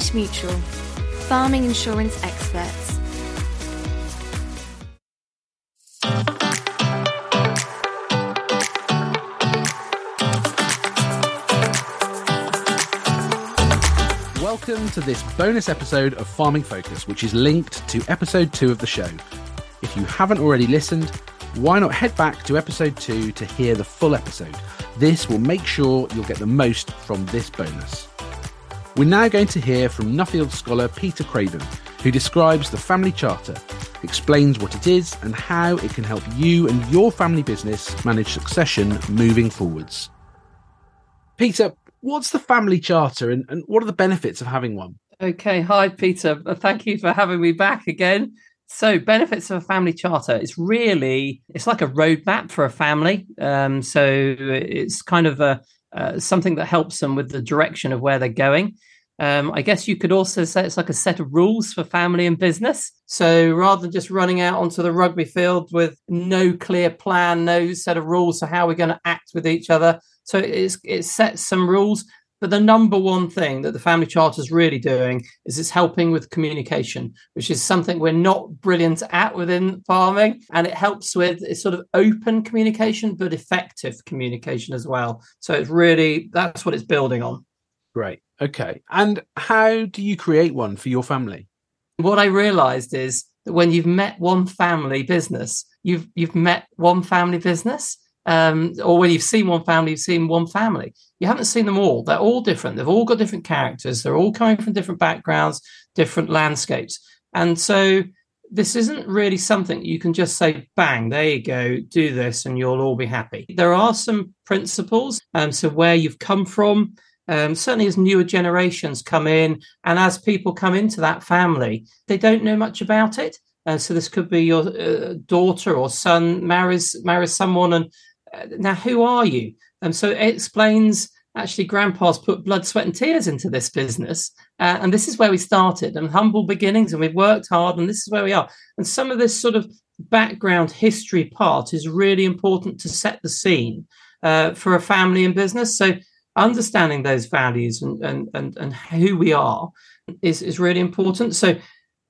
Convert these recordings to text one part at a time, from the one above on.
Mutual, farming insurance experts. Welcome to this bonus episode of Farming Focus, which is linked to episode two of the show. If you haven't already listened, why not head back to episode two to hear the full episode? This will make sure you'll get the most from this bonus. We're now going to hear from Nuffield scholar Peter Craven, who describes the family charter, explains what it is, and how it can help you and your family business manage succession moving forwards. Peter, what's the family charter and, and what are the benefits of having one? Okay, hi Peter. Uh, thank you for having me back again. So, benefits of a family charter. It's really it's like a roadmap for a family. Um, so it's kind of a uh, something that helps them with the direction of where they're going. Um, I guess you could also say it's like a set of rules for family and business. So rather than just running out onto the rugby field with no clear plan, no set of rules for how we're going to act with each other, so it sets some rules but the number one thing that the Family Charter is really doing is it's helping with communication, which is something we're not brilliant at within farming. And it helps with it's sort of open communication, but effective communication as well. So it's really that's what it's building on. Great. Okay. And how do you create one for your family? What I realized is that when you've met one family business, you've you've met one family business um, or when you've seen one family, you've seen one family. You haven't seen them all. They're all different. They've all got different characters. They're all coming from different backgrounds, different landscapes. And so this isn't really something you can just say, bang, there you go, do this, and you'll all be happy. There are some principles. Um, so where you've come from, um, certainly as newer generations come in, and as people come into that family, they don't know much about it. Uh, so this could be your uh, daughter or son marries marries someone and now who are you? And so it explains actually grandpa's put blood, sweat, and tears into this business. Uh, and this is where we started and humble beginnings, and we've worked hard, and this is where we are. And some of this sort of background history part is really important to set the scene uh, for a family and business. So understanding those values and and and, and who we are is, is really important. So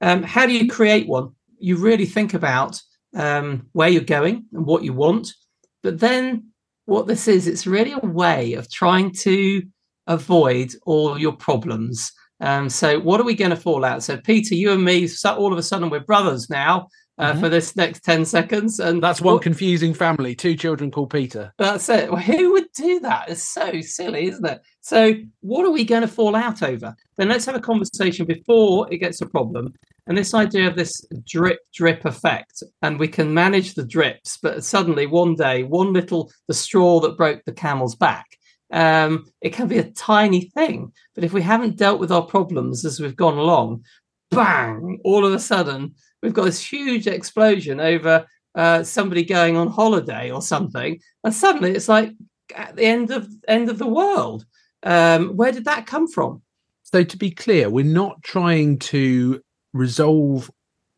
um, how do you create one? You really think about um, where you're going and what you want but then what this is, it's really a way of trying to avoid all your problems. Um, so what are we going to fall out? So Peter, you and me, all of a sudden we're brothers now. Uh, mm-hmm. For this next 10 seconds. And that's one what, confusing family, two children called Peter. That's it. Well, who would do that? It's so silly, isn't it? So, what are we going to fall out over? Then let's have a conversation before it gets a problem. And this idea of this drip drip effect, and we can manage the drips, but suddenly one day, one little the straw that broke the camel's back. Um, it can be a tiny thing, but if we haven't dealt with our problems as we've gone along, bang! All of a sudden, we've got this huge explosion over uh, somebody going on holiday or something, and suddenly it's like at the end of end of the world. Um, where did that come from? So, to be clear, we're not trying to resolve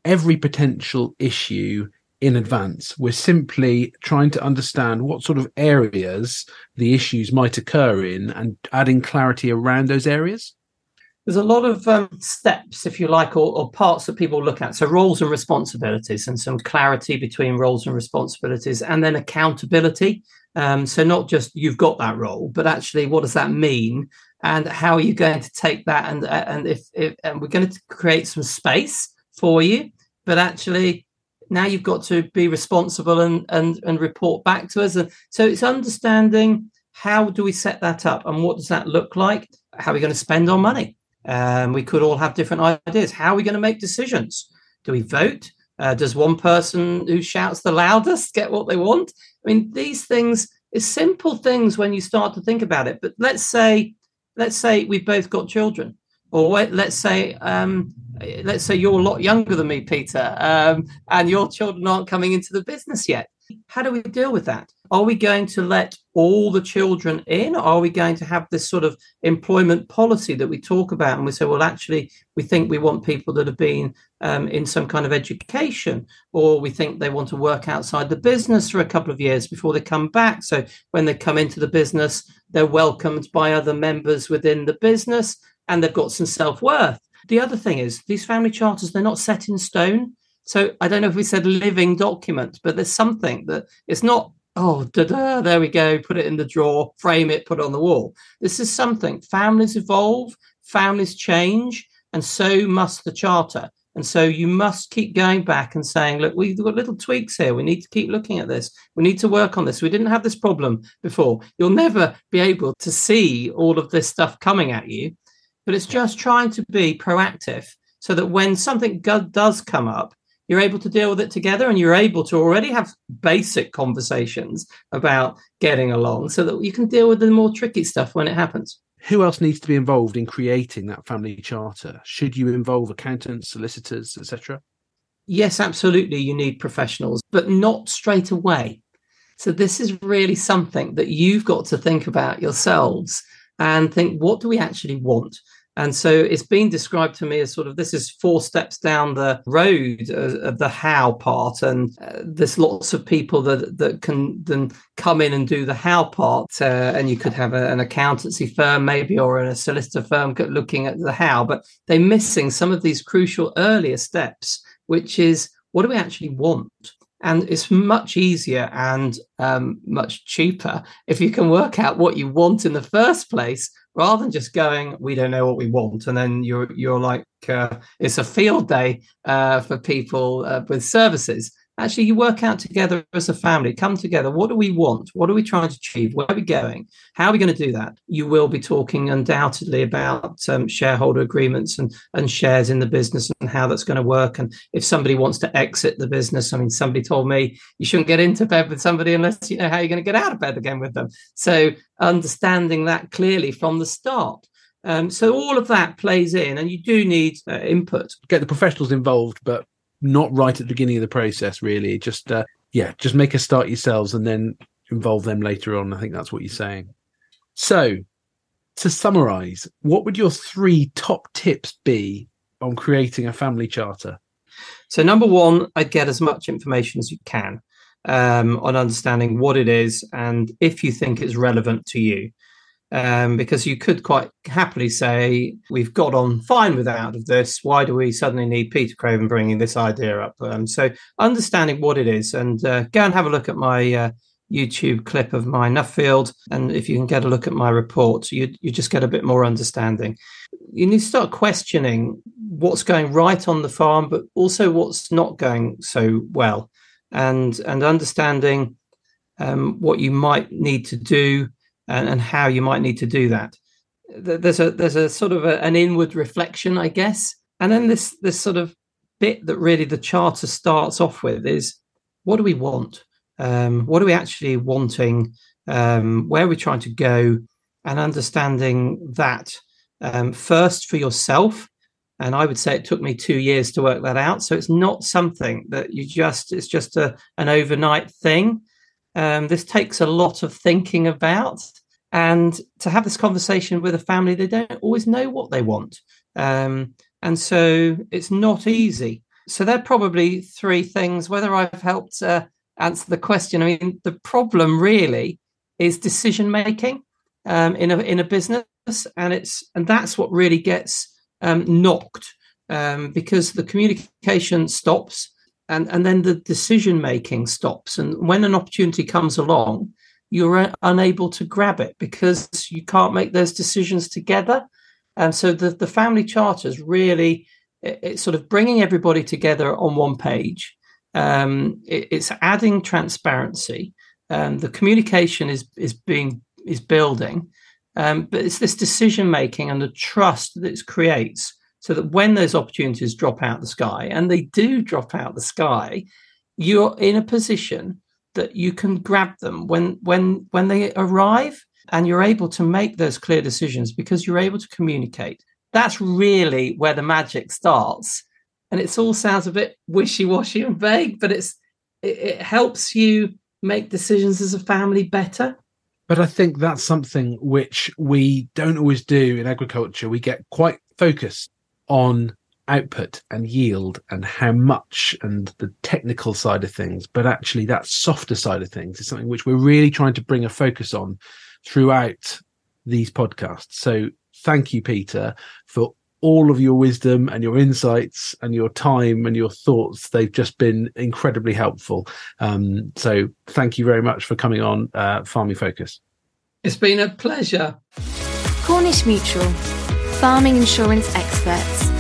every potential issue in advance. We're simply trying to understand what sort of areas the issues might occur in and adding clarity around those areas. There's a lot of um, steps, if you like, or, or, parts that people look at. So, roles and responsibilities, and some clarity between roles and responsibilities, and then accountability. Um, so, not just you've got that role, but actually, what does that mean? and how are you going to take that and uh, and if, if and we're going to create some space for you but actually now you've got to be responsible and and and report back to us and so it's understanding how do we set that up and what does that look like how are we going to spend our money um, we could all have different ideas. How are we going to make decisions? Do we vote? Uh, does one person who shouts the loudest get what they want? I mean these things is simple things when you start to think about it but let's say let's say we've both got children, or let's say um, let's say you're a lot younger than me, Peter, um, and your children aren't coming into the business yet. How do we deal with that? Are we going to let all the children in? Are we going to have this sort of employment policy that we talk about? And we say, well, actually, we think we want people that have been um, in some kind of education, or we think they want to work outside the business for a couple of years before they come back. So when they come into the business, they're welcomed by other members within the business. and they've got some self worth. The other thing is these family charters, they're not set in stone. So I don't know if we said living document, but there's something that it's not, oh, da-da, there we go, put it in the drawer, frame it, put it on the wall. This is something. Families evolve, families change, and so must the charter. And so you must keep going back and saying, look, we've got little tweaks here. We need to keep looking at this. We need to work on this. We didn't have this problem before. You'll never be able to see all of this stuff coming at you, but it's just trying to be proactive so that when something does come up, you're able to deal with it together and you're able to already have basic conversations about getting along so that you can deal with the more tricky stuff when it happens who else needs to be involved in creating that family charter? Should you involve accountants, solicitors, etc.? Yes, absolutely. You need professionals, but not straight away. So, this is really something that you've got to think about yourselves and think what do we actually want? And so it's been described to me as sort of this is four steps down the road of, the how part, and uh, there's lots of people that that can then come in and do the how part. Uh, and you could have a, an accountancy firm, maybe, or a solicitor firm looking at the how, but they're missing some of these crucial earlier steps, which is what do we actually want? And it's much easier and um, much cheaper if you can work out what you want in the first place rather than just going we don't know what we want. And then you're you're like uh, it's a field day uh, for people uh, with services actually you work out together as a family. Come together. What do we want? What are we trying to achieve? Where are we going? How are we going to do that? You will be talking undoubtedly about um, shareholder agreements and, and shares in the business and how that's going to work. And if somebody wants to exit the business i mean somebody told me you shouldn't get into bed with somebody unless you know how you're going to get out of bed again with them. So understanding that clearly from the start. Um, so all of that plays in, and you do need uh, input. Get the professionals involved, but not right at the beginning of the process, really. Just uh, yeah, just make a start yourselves and then involve them later on. I think that's what you're saying. So, to summarize, what would your three top tips be on creating a family charter? So, number one, I'd get as much information as you can um, on understanding what it is and if you think it's relevant to you um, because you could quite happily say we've got on fine without of this. Why do we suddenly need Peter Craven bringing this idea up? Um, so understanding what it is, and uh, go and have a look at my uh, YouTube clip of my Nuffield, and if you can get a look at my report, you you just get a bit more understanding. You need to start questioning what's going right on the farm, but also what's not going so well, and and understanding um, what you might need to do and, and how you might need to do that. There's a there's a sort of a, an inward reflection, I guess, and then this this sort of bit that really the charter starts off with is what do we want? Um, what are we actually wanting? Um, where are we trying to go? And understanding that um, first for yourself. And I would say it took me two years to work that out. So it's not something that you just, it's just a, an overnight thing. Um, this takes a lot of thinking about. And to have this conversation with a family, they don't always know what they want. Um, and so it's not easy. So they're probably three things. Whether I've helped uh, answer the question, I mean, the problem really is decision making um, in a in a business, and it's and that's what really gets um, knocked um, because the communication stops and and then the decision making stops. And when an opportunity comes along you're unable to grab it because you can't make those decisions together. And so the the family charter is really it's sort of bringing everybody together on one page. Um, it, it's adding transparency. Um, the communication is is being is building. Um, but it's this decision making and the trust that it creates so that when those opportunities drop out the sky, and they do drop out the sky, you're in a position that you can grab them when when when they arrive and you're able to make those clear decisions because you're able to communicate. That's really where the magic starts. And it all sounds a bit wishy-washy and vague but it's it, it helps you make decisions as a family better. But i think that's something which we don't always do in agriculture. We get quite focused on output and yield and how much and the technical side of things but actually that softer side of things is something which we're really trying to bring a focus on throughout these podcasts so thank you, Peter, for all of your wisdom and your insights and your time and your thoughts. They've just been incredibly helpful. Um, so thank you very much for coming on uh, Farming Focus. It's been a pleasure. Cornish Mutual, farming insurance experts.